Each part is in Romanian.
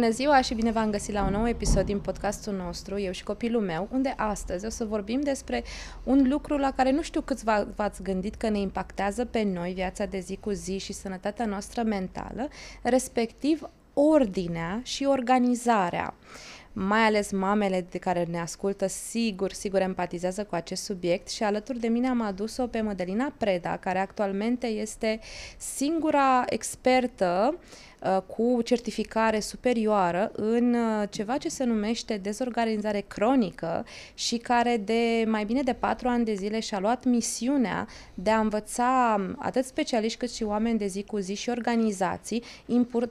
Bună ziua și bine v-am găsit la un nou episod din podcastul nostru, eu și copilul meu, unde astăzi o să vorbim despre un lucru la care nu știu câți v-ați gândit că ne impactează pe noi viața de zi cu zi și sănătatea noastră mentală, respectiv ordinea și organizarea. Mai ales mamele de care ne ascultă sigur, sigur empatizează cu acest subiect și alături de mine am adus-o pe Mădălina Preda, care actualmente este singura expertă uh, Uh, cu certificare superioară în uh, ceva ce se numește dezorganizare cronică și care de mai bine de patru ani de zile și-a luat misiunea de a învăța um, atât specialiști cât și oameni de zi cu zi și organizații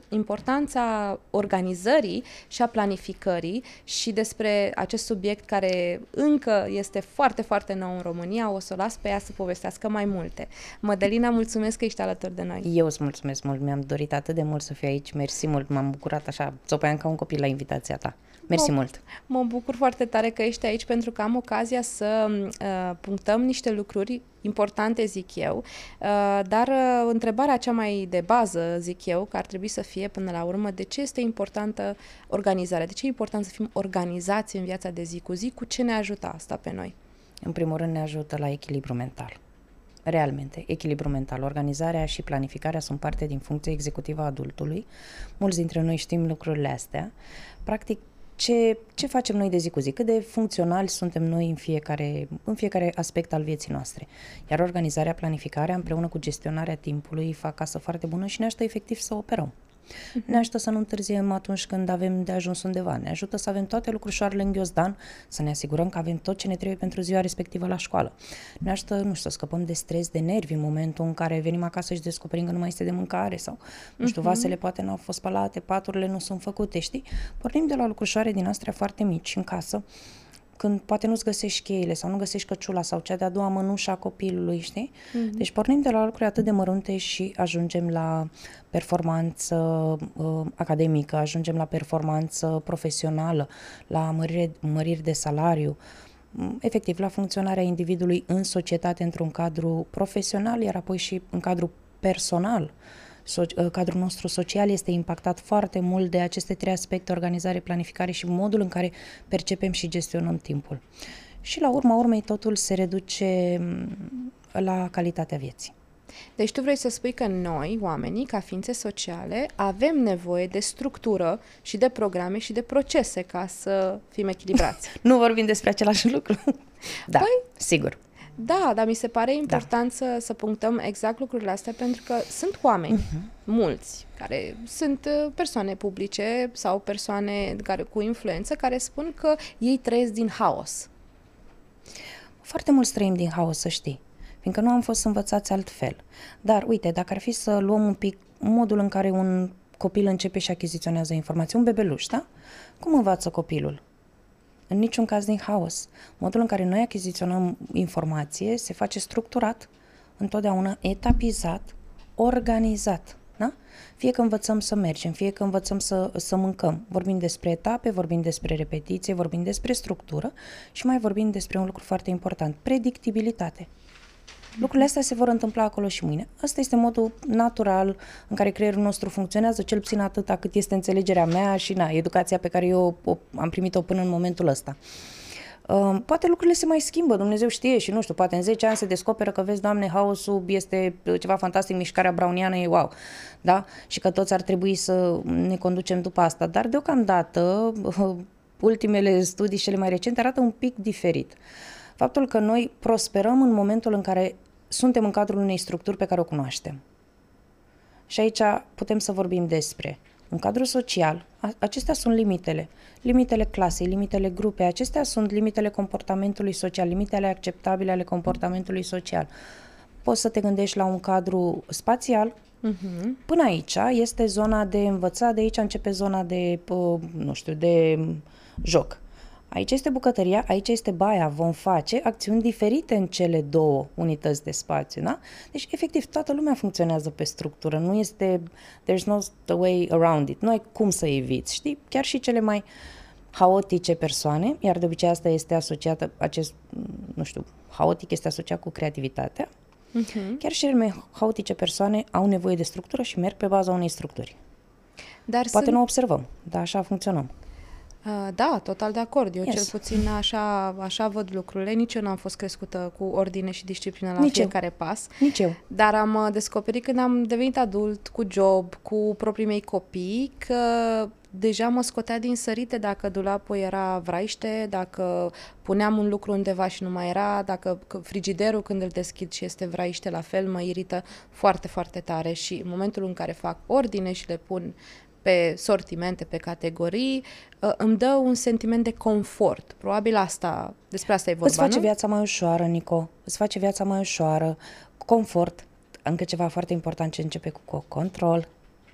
importanța organizării și a planificării și despre acest subiect care încă este foarte, foarte nou în România, o să o las pe ea să povestească mai multe. Mădălina, mulțumesc că ești alături de noi. Eu îți mulțumesc mult, mi-am dorit atât de mult să fiu aici. Mersi mult, m-am bucurat așa, țopeam ca un copil la invitația ta. Mersi mă, mult! Mă bucur foarte tare că ești aici pentru că am ocazia să uh, punctăm niște lucruri importante, zic eu, uh, dar uh, întrebarea cea mai de bază, zic eu, că ar trebui să fie până la urmă, de ce este importantă organizarea? De ce e important să fim organizați în viața de zi cu zi? Cu ce ne ajută asta pe noi? În primul rând ne ajută la echilibru mental realmente, echilibru mental. Organizarea și planificarea sunt parte din funcția executivă a adultului. Mulți dintre noi știm lucrurile astea. Practic, ce, ce facem noi de zi cu zi, cât de funcționali suntem noi în fiecare, în fiecare aspect al vieții noastre. Iar organizarea, planificarea, împreună cu gestionarea timpului, fac casă foarte bună și ne ajută efectiv să operăm. Ne ajută să nu întârziem atunci când avem de ajuns undeva. Ne ajută să avem toate lucrușoarele în ghiozdan, să ne asigurăm că avem tot ce ne trebuie pentru ziua respectivă la școală. Ne ajută, nu știu, să scăpăm de stres, de nervi în momentul în care venim acasă și descoperim că nu mai este de mâncare sau, nu știu, mhm. vasele poate nu au fost spălate, paturile nu sunt făcute, știi? Pornim de la lucrușoare din astea foarte mici în casă când poate nu-ți găsești cheile sau nu găsești căciula sau cea de-a doua mănușă a copilului, știi? Mm-hmm. Deci pornim de la lucruri atât de mărunte și ajungem la performanță uh, academică, ajungem la performanță profesională, la mărire, măriri de salariu, mm, efectiv la funcționarea individului în societate într-un cadru profesional, iar apoi și în cadru personal. Uh, so- uh, cadrul nostru social este impactat foarte mult de aceste trei aspecte, organizare, planificare și modul în care percepem și gestionăm timpul. Și la urma urmei totul se reduce mm, la calitatea vieții. Deci tu vrei să spui că noi, oamenii, ca ființe sociale, avem nevoie de structură și de programe și de procese ca să fim echilibrați. nu vorbim despre același lucru. da, păi, sigur. Da, dar mi se pare important da. să, să punctăm exact lucrurile astea pentru că sunt oameni, uh-huh. mulți, care sunt uh, persoane publice sau persoane care cu influență care spun că ei trăiesc din haos. Foarte mulți trăim din haos, să știi, fiindcă nu am fost învățați altfel. Dar, uite, dacă ar fi să luăm un pic modul în care un copil începe și achiziționează informații, un bebeluș, da? Cum învață copilul? În niciun caz din haos. Modul în care noi achiziționăm informație se face structurat, întotdeauna etapizat, organizat. Da? Fie că învățăm să mergem, fie că învățăm să, să mâncăm. Vorbim despre etape, vorbim despre repetiție, vorbim despre structură și mai vorbim despre un lucru foarte important, predictibilitate. Lucrurile astea se vor întâmpla acolo și mâine. Asta este modul natural în care creierul nostru funcționează, cel puțin atâta cât este înțelegerea mea și na, educația pe care eu o, am primit-o până în momentul ăsta. Uh, poate lucrurile se mai schimbă, Dumnezeu știe și nu știu, poate în 10 ani se descoperă că vezi, Doamne, haosul este ceva fantastic, mișcarea browniană e wow, da? Și că toți ar trebui să ne conducem după asta, dar deocamdată uh, ultimele studii cele mai recente arată un pic diferit. Faptul că noi prosperăm în momentul în care suntem în cadrul unei structuri pe care o cunoaștem. Și aici putem să vorbim despre un cadru social, acestea sunt limitele. Limitele clasei, limitele grupei, acestea sunt limitele comportamentului social, limitele acceptabile ale comportamentului social. Poți să te gândești la un cadru spațial, uh-huh. Până aici este zona de învățat, de aici începe zona de, nu știu, de joc. Aici este bucătăria, aici este baia. Vom face acțiuni diferite în cele două unități de spațiu, da? Deci, efectiv, toată lumea funcționează pe structură. Nu este, there's no the way around it. Nu ai cum să eviți, știi? Chiar și cele mai haotice persoane, iar de obicei asta este asociată, acest, nu știu, haotic este asociat cu creativitatea, uh-huh. chiar și cele mai haotice persoane au nevoie de structură și merg pe baza unei structuri. Dar Poate sunt... nu observăm, dar așa funcționăm. Uh, da, total de acord. Eu yes. cel puțin așa, așa văd lucrurile. Nici eu n-am fost crescută cu ordine și disciplină la Nici fiecare eu. pas. Nici eu. Dar am uh, descoperit când am devenit adult, cu job, cu proprii mei copii, că deja mă scotea din sărite dacă dulapul era vraiște, dacă puneam un lucru undeva și nu mai era, dacă frigiderul când îl deschid și este vraiște la fel, mă irită foarte, foarte tare și în momentul în care fac ordine și le pun pe sortimente, pe categorii, uh, îmi dă un sentiment de confort. Probabil asta, despre asta e vorba, Îți face nu? viața mai ușoară, Nico. Îți face viața mai ușoară, confort. Încă ceva foarte important ce începe cu control.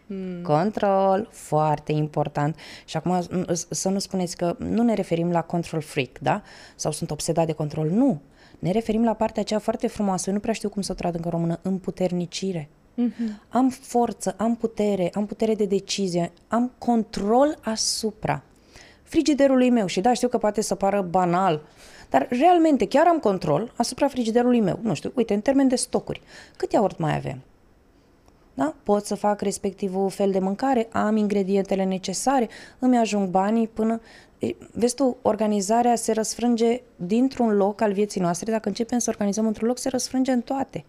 Hmm. Control, foarte important. Și acum să nu spuneți că nu ne referim la control freak, da? Sau sunt obsedat de control. Nu. Ne referim la partea aceea foarte frumoasă. Eu nu prea știu cum să o trad în română. Împuternicire. Uh-huh. Am forță, am putere, am putere de decizie, am control asupra frigiderului meu. Și da, știu că poate să pară banal, dar realmente chiar am control asupra frigiderului meu. Nu știu, uite, în termen de stocuri, cât iaurt mai avem? Da? Pot să fac respectivul fel de mâncare, am ingredientele necesare, îmi ajung banii până... Vezi tu, organizarea se răsfrânge dintr-un loc al vieții noastre. Dacă începem să organizăm într-un loc, se răsfrânge în toate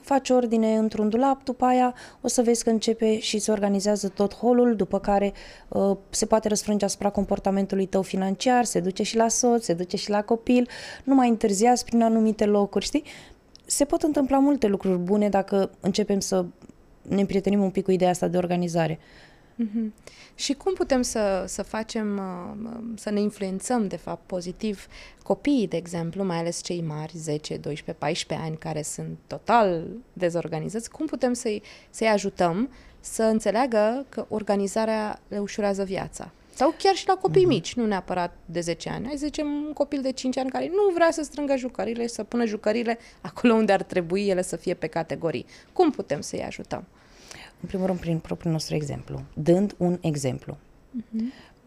faci ordine într-un dulap, după aia o să vezi că începe și se organizează tot holul, după care uh, se poate răsfrânge asupra comportamentului tău financiar, se duce și la soț, se duce și la copil, nu mai întârziați prin anumite locuri, știi? Se pot întâmpla multe lucruri bune dacă începem să ne împrietenim un pic cu ideea asta de organizare. Mm-hmm. Și cum putem să, să facem, uh, să ne influențăm, de fapt, pozitiv copiii, de exemplu, mai ales cei mari, 10, 12, 14 ani, care sunt total dezorganizați, cum putem să-i, să-i ajutăm să înțeleagă că organizarea le ușurează viața? Sau chiar și la copii mm-hmm. mici, nu neapărat de 10 ani. Hai să zicem un copil de 5 ani care nu vrea să strângă jucările și să pună jucările acolo unde ar trebui ele să fie pe categorii. Cum putem să-i ajutăm? În primul rând, prin propriul nostru exemplu. Dând un exemplu. Uh-huh.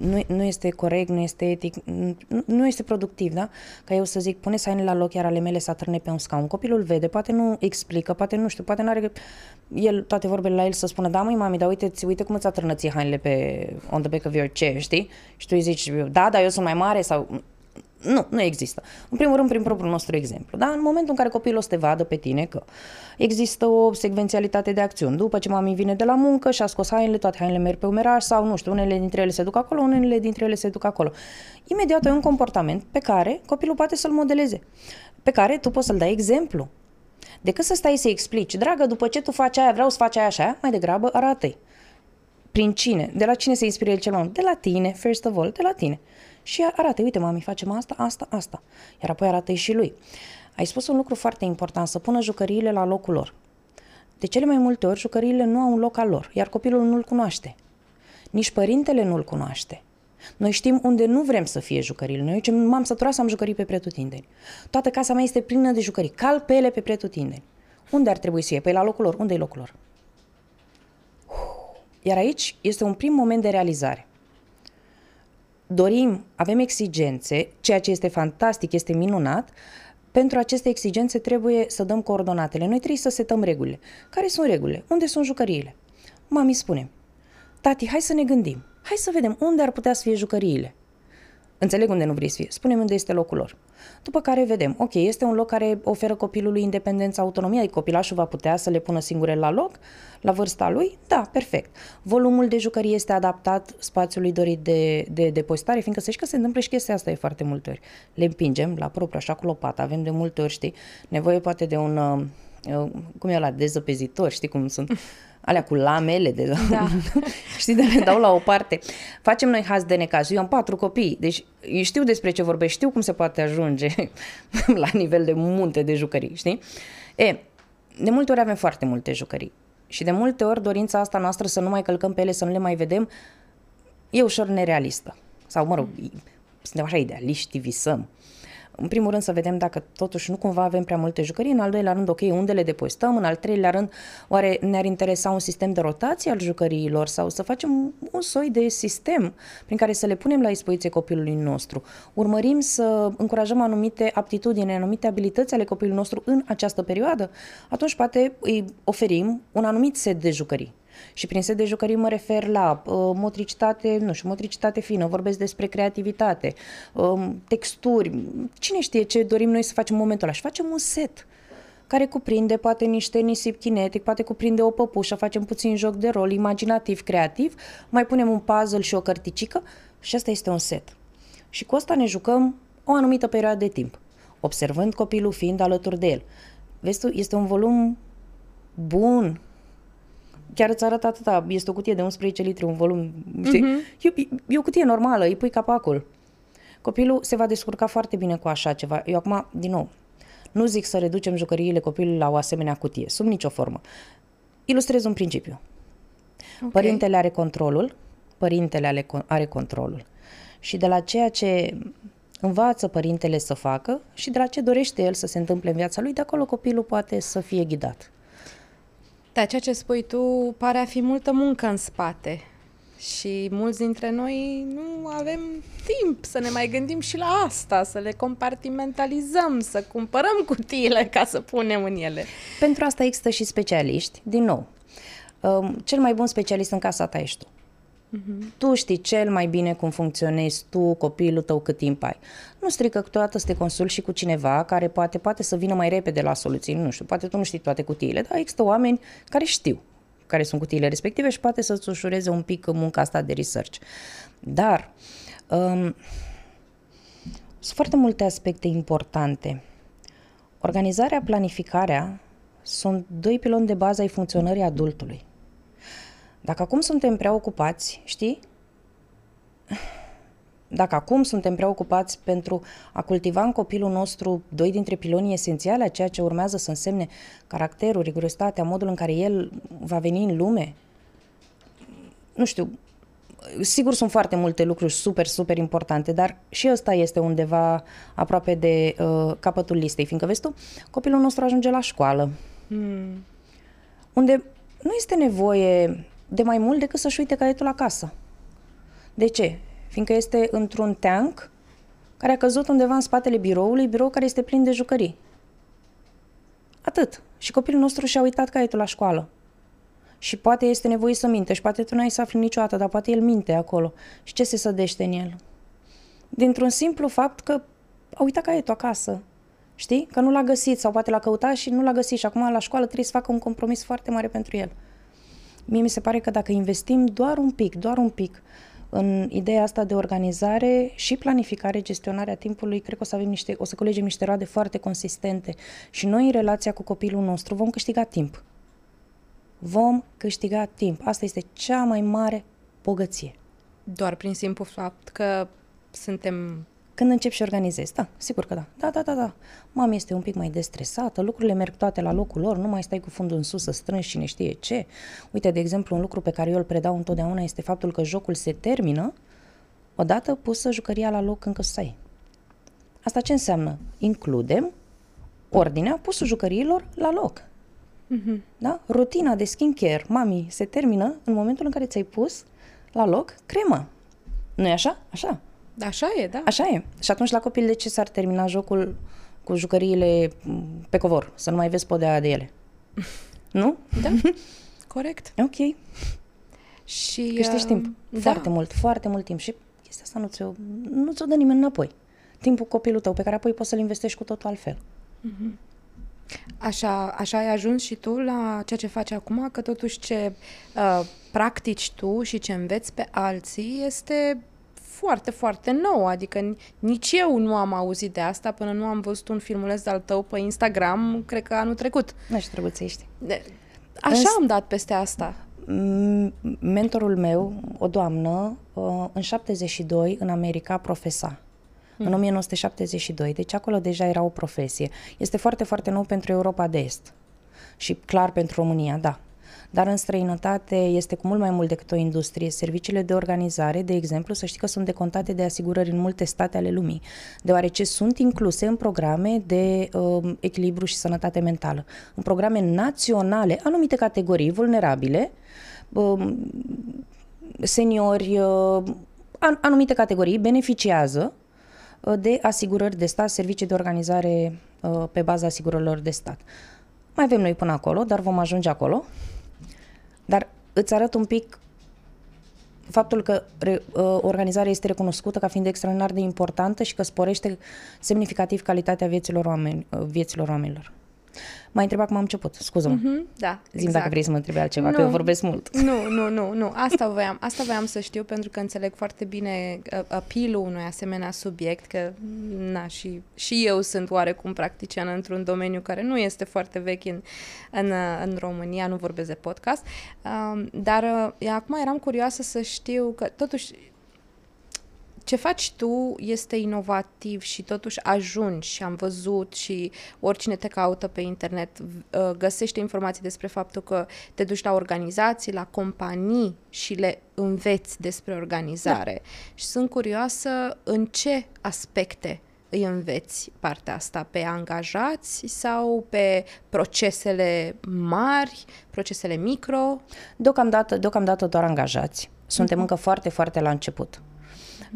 Nu, nu este corect, nu este etic, nu, nu este productiv, da? Ca eu să zic, pune hainele la loc, iar ale mele să atârne pe un scaun. Copilul vede, poate nu explică, poate nu știu, poate nu are el toate vorbele la el să spună, da, măi, mami, dar uite, uite cum îți atârnă ție hainele pe on the back of your chair, știi? Și tu îi zici, da, dar eu sunt mai mare sau nu, nu există. În primul rând, prin propriul nostru exemplu. Da? În momentul în care copilul o să te vadă pe tine că există o secvențialitate de acțiuni. După ce mami vine de la muncă și a scos hainele, toate hainele merg pe umeraș sau, nu știu, unele dintre ele se duc acolo, unele dintre ele se duc acolo. Imediat ai un comportament pe care copilul poate să-l modeleze, pe care tu poți să-l dai exemplu. Decât să stai să explici, dragă, după ce tu faci aia, vreau să faci aia așa, mai degrabă arată-i. Prin cine? De la cine se inspiră el cel mai mult? De la tine, first of all, de la tine și arată, uite mami, facem asta, asta, asta. Iar apoi arată și lui. Ai spus un lucru foarte important, să pună jucăriile la locul lor. De cele mai multe ori, jucăriile nu au un loc al lor, iar copilul nu-l cunoaște. Nici părintele nu-l cunoaște. Noi știm unde nu vrem să fie jucăriile. Noi zicem, m-am săturat să am jucării pe pretutindeni. Toată casa mea este plină de jucării. Cal pe ele pe pretutindeni. Unde ar trebui să fie? Păi la locul lor. Unde e locul lor? Iar aici este un prim moment de realizare dorim, avem exigențe, ceea ce este fantastic, este minunat, pentru aceste exigențe trebuie să dăm coordonatele. Noi trebuie să setăm regulile. Care sunt regulile? Unde sunt jucăriile? Mami spune, tati, hai să ne gândim. Hai să vedem unde ar putea să fie jucăriile. Înțeleg unde nu vrei să fie. Spune unde este locul lor. După care vedem, ok, este un loc care oferă copilului independență, autonomie, adică copilașul va putea să le pună singure la loc, la vârsta lui? Da, perfect. Volumul de jucării este adaptat spațiului dorit de, de depozitare, fiindcă să știi că se întâmplă și chestia asta e foarte multe ori. Le împingem la propriu, așa cu lopata, avem de multe ori, știi, nevoie poate de un, uh, cum e la dezăpezitor, știi cum sunt alea cu lamele de da. știi, de le dau la o parte. Facem noi haz de necaz. Eu am patru copii, deci știu despre ce vorbesc, știu cum se poate ajunge la nivel de munte de jucării, știi? E, de multe ori avem foarte multe jucării și de multe ori dorința asta noastră să nu mai călcăm pe ele, să nu le mai vedem, e ușor nerealistă. Sau, mă rog, suntem așa idealiști, visăm. În primul rând să vedem dacă totuși nu cumva avem prea multe jucării, în al doilea rând, ok, unde le depozităm, în al treilea rând, oare ne-ar interesa un sistem de rotație al jucăriilor sau să facem un soi de sistem prin care să le punem la dispoziție copilului nostru. Urmărim să încurajăm anumite aptitudini, anumite abilități ale copilului nostru în această perioadă, atunci poate îi oferim un anumit set de jucării Și prin set de jucării mă refer la uh, motricitate, nu știu, motricitate fină, vorbesc despre creativitate, uh, texturi, cine știe ce dorim noi să facem în momentul ăla. Și facem un set care cuprinde poate niște nisip kinetic, poate cuprinde o păpușă, facem puțin joc de rol, imaginativ, creativ, mai punem un puzzle și o cărticică și asta este un set. Și cu asta ne jucăm o anumită perioadă de timp, observând copilul fiind alături de el. Vezi tu, este un volum bun, chiar îți arată atâta, este o cutie de 11 litri, un volum, știi? Uh-huh. E, e o cutie normală, îi pui capacul. Copilul se va descurca foarte bine cu așa ceva. Eu acum, din nou, nu zic să reducem jucăriile copilului la o asemenea cutie, sub nicio formă. Ilustrez un principiu. Okay. Părintele are controlul, părintele are controlul. Și de la ceea ce învață părintele să facă și de la ce dorește el să se întâmple în viața lui, de acolo copilul poate să fie ghidat. Da, ceea ce spui tu pare a fi multă muncă în spate. Și mulți dintre noi nu avem timp să ne mai gândim și la asta, să le compartimentalizăm, să cumpărăm cutiile ca să punem în ele. Pentru asta există și specialiști, din nou. Um, cel mai bun specialist în casa ta ești tu. Uh-huh. Tu știi cel mai bine cum funcționezi tu, copilul tău, cât timp ai. Nu strică câteodată să te consult și cu cineva care poate, poate să vină mai repede la soluții. Nu știu, poate tu nu știi toate cutiile, dar există oameni care știu care sunt cutiile respective și poate să-ți ușureze un pic munca asta de research. Dar um, sunt foarte multe aspecte importante. Organizarea, planificarea sunt doi piloni de bază ai funcționării adultului. Dacă acum suntem prea ocupați, știi? Dacă acum suntem preocupați pentru a cultiva în copilul nostru doi dintre pilonii esențiale a ceea ce urmează să însemne caracterul, rigurositatea, modul în care el va veni în lume, nu știu, sigur sunt foarte multe lucruri super, super importante, dar și ăsta este undeva aproape de uh, capătul listei, fiindcă, vezi tu, copilul nostru ajunge la școală, hmm. unde nu este nevoie de mai mult decât să-și uite caietul acasă. De ce? fiindcă este într-un tank care a căzut undeva în spatele biroului, birou care este plin de jucării. Atât. Și copilul nostru și-a uitat caietul la școală. Și poate este nevoie să minte și poate tu n-ai să afli niciodată, dar poate el minte acolo. Și ce se sădește în el? Dintr-un simplu fapt că a uitat caietul acasă. Știi? Că nu l-a găsit sau poate l-a căutat și nu l-a găsit și acum la școală trebuie să facă un compromis foarte mare pentru el. Mie mi se pare că dacă investim doar un pic, doar un pic, în ideea asta de organizare și planificare, gestionarea timpului, cred că o să avem niște, o să colegem niște roade foarte consistente și noi în relația cu copilul nostru vom câștiga timp. Vom câștiga timp. Asta este cea mai mare bogăție. Doar prin simplu fapt că suntem când încep și organizezi, da, sigur că da. Da, da, da, da. Mama este un pic mai destresată, lucrurile merg toate la locul lor, nu mai stai cu fundul în sus să strângi cine știe ce. Uite, de exemplu, un lucru pe care eu îl predau întotdeauna este faptul că jocul se termină odată pusă jucăria la loc încă stai. Asta ce înseamnă? Includem ordinea pusul jucăriilor la loc. Mm-hmm. Da? Rutina de skincare, mami, se termină în momentul în care ți-ai pus la loc crema. nu e așa? Așa. Așa e, da. Așa e. Și atunci la copil de ce s-ar termina jocul cu jucăriile pe covor? Să nu mai vezi podea de ele. nu? Da. Corect. Ok. Și câștigi uh, timp. Da. Foarte mult, foarte mult timp. Și chestia asta nu ți-o, nu ți-o dă nimeni înapoi. Timpul copilul tău, pe care apoi poți să-l investești cu totul altfel. Mm-hmm. Așa, așa ai ajuns și tu la ceea ce faci acum, că totuși ce uh, practici tu și ce înveți pe alții este foarte, foarte nou, adică nici eu nu am auzit de asta până nu am văzut un filmuleț de-al tău pe Instagram, cred că anul trecut. Nu știu, trebuie să știi. Așa Îns... am dat peste asta. Mentorul meu, o doamnă, uh, în 72 în America profesa. Hmm. În 1972, deci acolo deja era o profesie. Este foarte, foarte nou pentru Europa de Est și clar pentru România, da dar în străinătate este cu mult mai mult decât o industrie. Serviciile de organizare, de exemplu, să știi că sunt decontate de asigurări în multe state ale lumii, deoarece sunt incluse în programe de uh, echilibru și sănătate mentală, în programe naționale, anumite categorii vulnerabile, uh, seniori, uh, anumite categorii beneficiază uh, de asigurări de stat, servicii de organizare uh, pe baza asigurărilor de stat. Mai avem noi până acolo, dar vom ajunge acolo. Dar îți arăt un pic faptul că re, uh, organizarea este recunoscută ca fiind extraordinar de importantă și că sporește semnificativ calitatea vieților, oameni, uh, vieților oamenilor. M-ai întrebat cum am început, scuză-mă. Mm-hmm, da, Zim exact. dacă vrei să mă întrebi altceva, Nu. că eu vorbesc mult. Nu, nu, nu, nu. Asta voiam, asta voiam să știu pentru că înțeleg foarte bine uh, appeal unui asemenea subiect, că na, și, și eu sunt oarecum practiciană într-un domeniu care nu este foarte vechi în, în, uh, în România, nu vorbesc de podcast, um, dar uh, acum eram curioasă să știu că totuși ce faci tu este inovativ și totuși ajungi și am văzut și oricine te caută pe internet uh, găsește informații despre faptul că te duci la organizații, la companii și le înveți despre organizare. Da. Și sunt curioasă în ce aspecte îi înveți partea asta? Pe angajați sau pe procesele mari, procesele micro? Deocamdată, deocamdată doar angajați. Suntem încă foarte, foarte la început.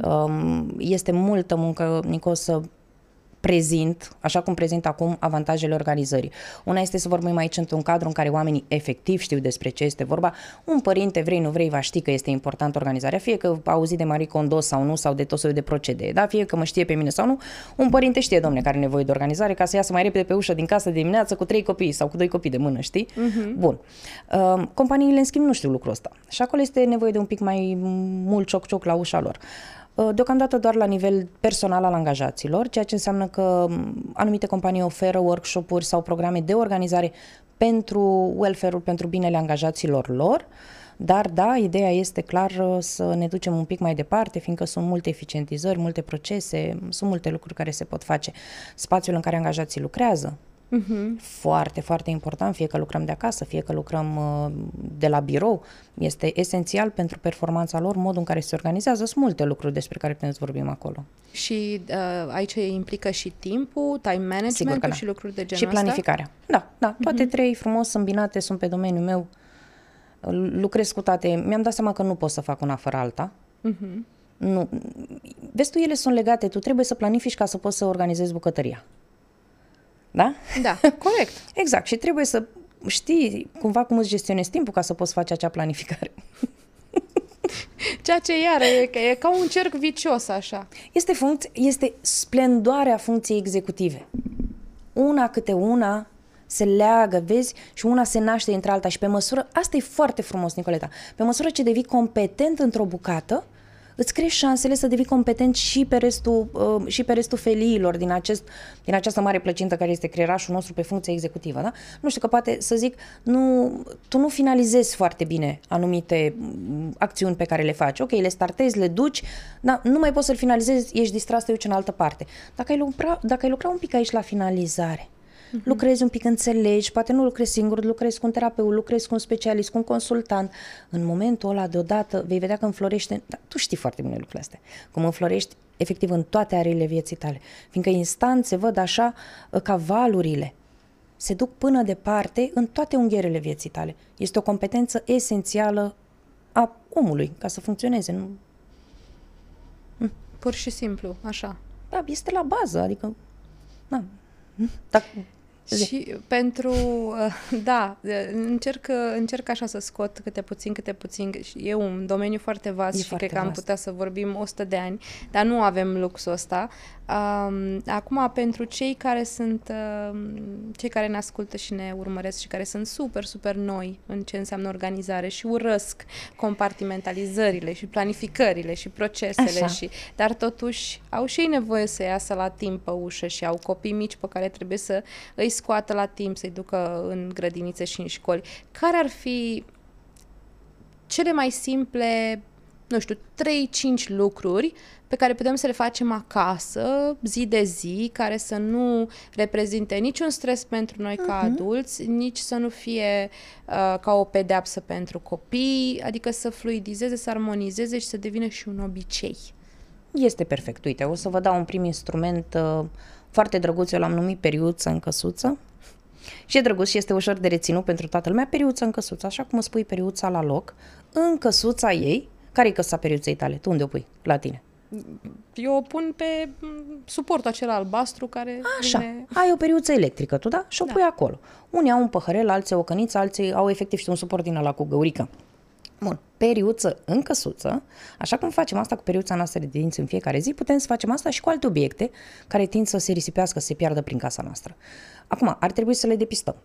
Um, Este multă muncă, Nico, să prezint, așa cum prezint acum, avantajele organizării. Una este să vorbim aici într-un cadru în care oamenii efectiv știu despre ce este vorba. Un părinte, vrei, nu vrei, va ști că este important organizarea, fie că a auzit de Marie Kondo sau nu, sau de tot soiul de procedee, da? fie că mă știe pe mine sau nu. Un părinte știe, domne, care are nevoie de organizare ca să iasă mai repede pe ușă din casă de dimineață cu trei copii sau cu doi copii de mână, știi? Uh-huh. Bun. Uh, companiile, în schimb, nu știu lucrul ăsta. Și acolo este nevoie de un pic mai mult cioc-cioc la ușa lor. Uh, Deocamdată doar la nivel personal al angajaților, ceea ce înseamnă că m, anumite companii oferă workshop-uri sau programe de organizare pentru welfare-ul, pentru binele angajaților lor, dar da, ideea este clar uh, să ne ducem un pic mai departe, fiindcă sunt multe eficientizări, multe procese, sunt multe lucruri care se pot face. Spațiul în care angajații lucrează, Uh-huh. foarte, foarte important, fie că lucrăm de acasă, fie că lucrăm uh, de la birou, este esențial pentru performanța lor, modul în care se organizează. Sunt multe lucruri despre care putem să vorbim acolo. Și uh, aici implică și timpul, time Sigur că management da. și lucruri de genul și planificarea. Da, da, toate uh-huh. trei frumos îmbinate sunt pe domeniul meu. Lucrez cu toate. Mi-am dat seama că nu pot să fac una fără alta. Ăsta. Uh-huh. Nu. Vezi tu, ele sunt legate. Tu trebuie să planifici ca să poți să organizezi bucătăria. Da? Da, corect. Exact. Și trebuie să știi cumva cum îți gestionezi timpul ca să poți face acea planificare. Ceea ce iară e, că e ca un cerc vicios așa. Este, funcție, este splendoarea funcției executive. Una câte una se leagă, vezi, și una se naște între alta și pe măsură, asta e foarte frumos, Nicoleta, pe măsură ce devii competent într-o bucată, îți crești șansele să devii competent și pe restul, uh, și pe restul feliilor din, acest, din această mare plăcintă care este creierașul nostru pe funcție executivă. Da? Nu știu, că poate să zic, nu, tu nu finalizezi foarte bine anumite mm, acțiuni pe care le faci. Ok, le startezi, le duci, dar nu mai poți să-l finalizezi, ești distras, te duci în altă parte. Dacă ai lucra, dacă ai lucra un pic aici la finalizare, Uh-huh. Lucrezi un pic, înțelegi, poate nu lucrezi singur, lucrezi cu un terapeut, lucrezi cu un specialist, cu un consultant. În momentul ăla, deodată, vei vedea că înflorește, da, tu știi foarte bine lucrurile astea, cum înflorești efectiv în toate areile vieții tale. Fiindcă instanțe văd așa ca valurile se duc până departe în toate unghierele vieții tale. Este o competență esențială a omului ca să funcționeze. Nu? Pur și simplu, așa. Da, este la bază, adică... Da. Dacă, și pentru, uh, da, încerc, încerc așa să scot câte puțin, câte puțin, și e un domeniu foarte vast E și foarte cred că am vast. putea să vorbim 100 de ani, dar nu avem luxul ăsta. Um, acum, pentru cei care sunt, um, cei care ne ascultă și ne urmăresc și care sunt super, super noi în ce înseamnă organizare și urăsc compartimentalizările și planificările și procesele, Așa. și, dar totuși au și ei nevoie să iasă la timp pe ușă și au copii mici pe care trebuie să îi scoată la timp, să-i ducă în grădinițe și în școli. Care ar fi cele mai simple, nu știu, 3-5 lucruri pe care putem să le facem acasă, zi de zi, care să nu reprezinte niciun stres pentru noi ca adulți, nici să nu fie uh, ca o pedeapsă pentru copii, adică să fluidizeze, să armonizeze și să devină și un obicei. Este perfect. Uite, o să vă dau un prim instrument uh, foarte drăguț, eu l-am numit periuță în căsuță. Și e drăguț și este ușor de reținut pentru toată lumea. Periuță în căsuță, așa cum îți pui periuța la loc, în căsuța ei, care e căsuța periuței tale? Tu unde o pui? La tine. Eu o pun pe m, suportul acela albastru care Așa, vine... ai o periuță electrică, tu da? Și o Da. pui acolo. Unii au un păhărel, alții o căniță, alții au efectiv și un suport din ăla cu găurică. Bun, periuță în căsuță, așa cum facem asta cu periuța noastră de dinți în fiecare zi, putem să facem asta și cu alte obiecte care tind să se risipească, să se piardă prin casa noastră. Acum, ar trebui să le depistăm.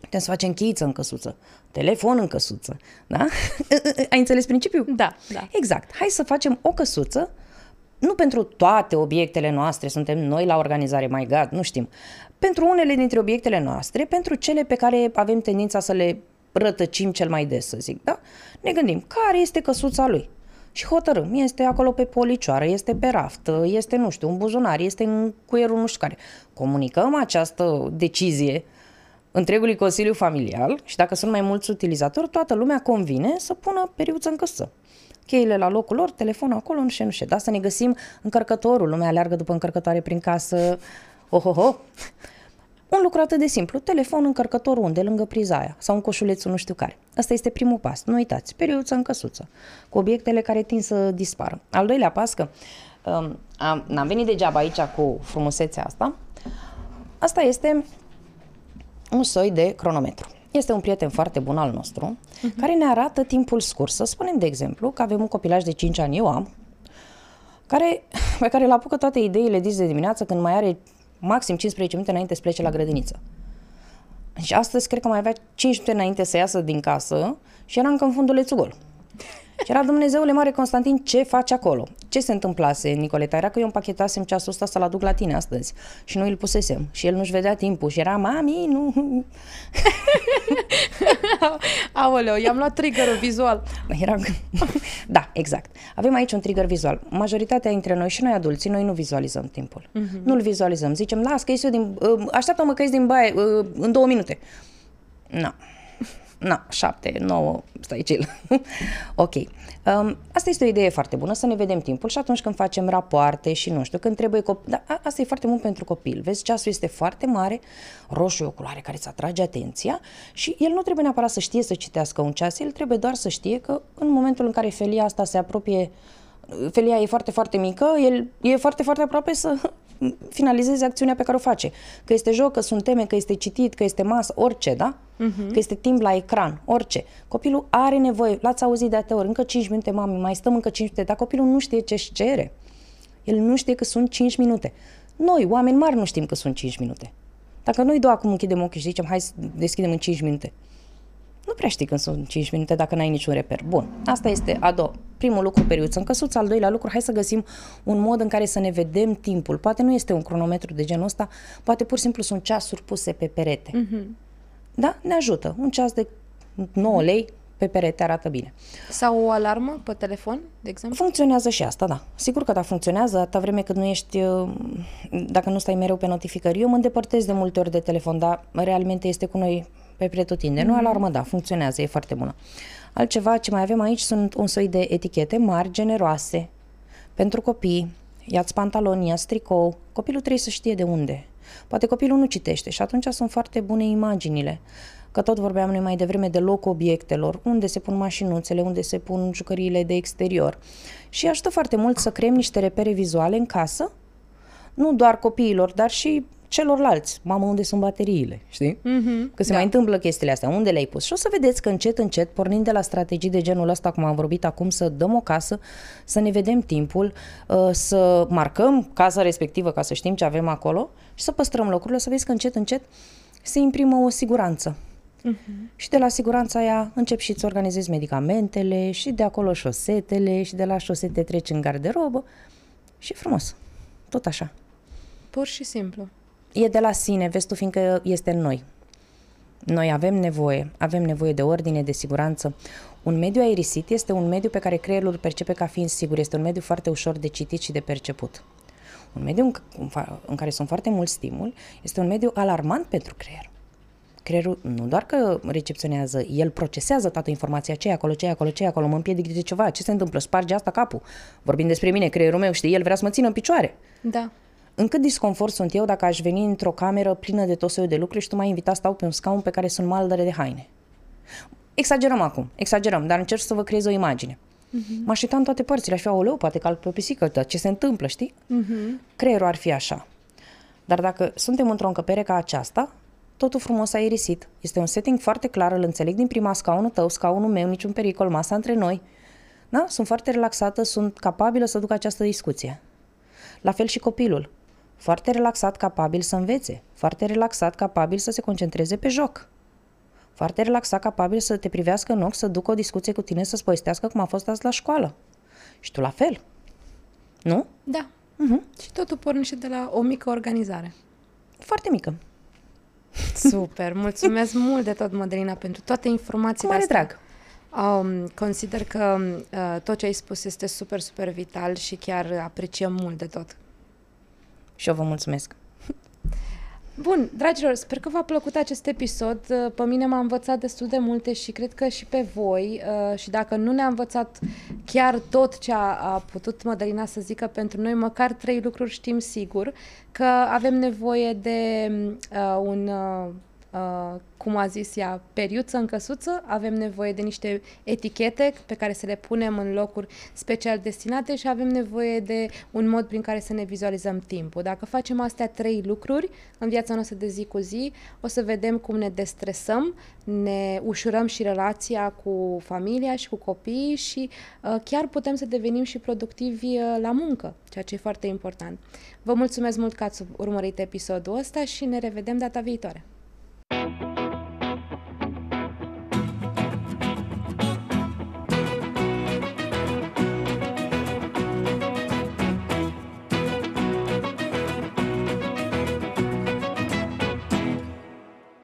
Putem să facem cheiță în căsuță, telefon în căsuță, da? Ai înțeles principiul? Da, da. Exact. Hai să facem o căsuță, nu pentru toate obiectele noastre, suntem noi la organizare, mai God, nu știm. Pentru unele dintre obiectele noastre, pentru cele pe care avem tendința să le rătăcim cel mai des, să zic, da? Ne gândim, care este căsuța lui? Și hotărâm, este acolo pe policioară, este pe raft, este, nu știu, un buzunar, este în cuierul nu știu care. Comunicăm această decizie întregului Consiliu Familial și dacă sunt mai mulți utilizatori, toată lumea convine să pună periuță în căsă. Cheile la locul lor, telefonul acolo, nu știu, nu știu. Da, să ne găsim încărcătorul, lumea aleargă după încărcătoare prin casă, ohoho. Un lucru atât de simplu, telefon, încărcător unde, lângă priza aia, sau un coșulețul nu știu care. Asta este primul pas. Nu uitați, periuță în căsuță, cu obiectele care tind să dispară. Al doilea pas, că um, am, n-am venit degeaba aici cu frumusețea asta, asta este un soi de cronometru. Este un prieten foarte bun al nostru, uh-huh. care ne arată timpul scurs. Să spunem, de exemplu, că avem un copilaj de 5 ani, eu am, care, pe care îl apucă toate ideile dis de dimineață când mai are maxim 15 minute înainte să plece la grădiniță. Și astăzi cred că mai avea 5 minute înainte să iasă din casă și era încă în fundulețul gol. Și era Dumnezeule mare Constantin, ce faci acolo? Ce se întâmplase, Nicoleta? Era că eu împachetasem ceasul ăsta să-l aduc la tine astăzi și nu îl pusesem. Și el nu-și vedea timpul și era, mami, nu... Aoleu, i-am luat triggerul vizual. Era... da, exact. Avem aici un trigger vizual. Majoritatea dintre noi și noi adulții, noi nu vizualizăm timpul. Uh-huh. Nu-l vizualizăm. Zicem, las că eu din... Uh, așteaptă-mă că din baie uh, în două minute. Nu. No na, șapte, nouă, stai chill. ok. Um, asta este o idee foarte bună, să ne vedem timpul și atunci când facem rapoarte și nu știu, când trebuie copil, da, asta e foarte bun pentru copil. Vezi, ceasul este foarte mare, roșu e o culoare care îți atrage atenția și el nu trebuie neapărat să știe să citească un ceas, el trebuie doar să știe că în momentul în care felia asta se apropie felia e foarte, foarte mică, el e foarte, foarte aproape să finalizeze acțiunea pe care o face. Că este joc, că sunt teme, că este citit, că este masă, orice, da? Uh-huh. Că este timp la ecran, orice. Copilul are nevoie, l-ați auzit de atâtea ori, încă 5 minute, mami, mai stăm încă 5 minute, dar copilul nu știe ce-și cere. El nu știe că sunt 5 minute. Noi, oameni mari, nu știm că sunt 5 minute. Dacă noi două acum închidem ochii și zicem, hai să deschidem în 5 minute, nu prea știi când sunt 5 minute dacă n-ai niciun reper. Bun, asta este a doua. Primul lucru, periuță în căsuță. Al doilea lucru, hai să găsim un mod în care să ne vedem timpul. Poate nu este un cronometru de genul ăsta, poate pur și simplu sunt ceasuri puse pe perete. Uh-huh. Da? Ne ajută. Un ceas de 9 lei pe perete arată bine. Sau o alarmă pe telefon, de exemplu? Funcționează și asta, da. Sigur că da, funcționează, atâta vreme cât nu ești, uh, dacă nu stai mereu pe notificări. Eu mă îndepărtez de multe ori de telefon, dar realmente este cu noi pe pretutinde. Mm-hmm. Nu alarmă, da, funcționează, e foarte bună. Altceva ce mai avem aici sunt un soi de etichete mari, generoase, pentru copii. Ia-ți pantaloni, ia tricou. Copilul trebuie să știe de unde. Poate copilul nu citește și atunci sunt foarte bune imaginile. Că tot vorbeam noi mai devreme de loc obiectelor, unde se pun mașinuțele, unde se pun jucăriile de exterior. Și ajută foarte mult să creăm niște repere vizuale în casă, nu doar copiilor, dar și celorlalți. Mamă, unde sunt bateriile? Știi? Mm-hmm, că se da. mai întâmplă chestiile astea. Unde le-ai pus? Și o să vedeți că încet, încet, pornind de la strategii de genul ăsta, cum am vorbit acum, să dăm o casă, să ne vedem timpul, uh, să marcăm casa respectivă ca să știm ce avem acolo și să păstrăm locurile, să vezi că încet, încet se imprimă o siguranță. Uh-huh. Și de la siguranța aia încep și îți organizezi medicamentele și de acolo șosetele și de la șosete treci în garderobă și frumos. Tot așa. Pur și simplu e de la sine, vezi tu, fiindcă este în noi. Noi avem nevoie, avem nevoie de ordine, de siguranță. Un mediu aerisit este un mediu pe care creierul îl percepe ca fiind sigur, este un mediu foarte ușor de citit și de perceput. Un mediu în, în care sunt foarte mulți stimuli este un mediu alarmant pentru creier. Creierul nu doar că recepționează, el procesează toată informația, ce acolo, ce acolo, ce acolo, mă împiedic de ceva, ce se întâmplă, sparge asta capul. Vorbim despre mine, creierul meu, știi, el vrea să mă țină în picioare. Da. În cât disconfort sunt eu dacă aș veni într-o cameră plină de tot soiul de lucruri și tu m-ai invitat să stau pe un scaun pe care sunt maldăre de haine. Exagerăm acum, exagerăm, dar încerc să vă creez o imagine. Uh-huh. M-aș uita în toate părțile, aș fi, oleu, poate calc pe o pisică, dar ce se întâmplă, știi? Uh-huh. Creierul ar fi așa. Dar dacă suntem într-o încăpere ca aceasta, totul frumos aerisit. Este un setting foarte clar, îl înțeleg din prima scaunul tău, scaunul meu, niciun pericol, masa între noi. Da? Sunt foarte relaxată, sunt capabilă să duc această discuție. La fel și copilul. Foarte relaxat, capabil să învețe. Foarte relaxat, capabil să se concentreze pe joc. Foarte relaxat, capabil să te privească în ochi, să ducă o discuție cu tine, să-ți povestească cum a fost azi la școală. Și tu la fel. Nu? Da. Uh-huh. Și totul pornește de la o mică organizare. Foarte mică. Super, mulțumesc mult de tot, Mădălina, pentru toate informațiile Cu mare astea. drag. Um, consider că uh, tot ce ai spus este super, super vital și chiar apreciem mult de tot. Și eu vă mulțumesc. Bun, dragilor, sper că v-a plăcut acest episod. Uh, pe mine m-a învățat destul de multe și cred că și pe voi. Uh, și dacă nu ne-a învățat chiar tot ce a, a putut Mădălina să zică pentru noi, măcar trei lucruri știm sigur. Că avem nevoie de uh, un... Uh, uh, cum a zis ea, periuță în căsuță, avem nevoie de niște etichete pe care să le punem în locuri special destinate și avem nevoie de un mod prin care să ne vizualizăm timpul. Dacă facem astea trei lucruri în viața noastră de zi cu zi, o să vedem cum ne destresăm, ne ușurăm și relația cu familia și cu copiii și uh, chiar putem să devenim și productivi uh, la muncă, ceea ce e foarte important. Vă mulțumesc mult că ați urmărit episodul ăsta și ne revedem data viitoare. you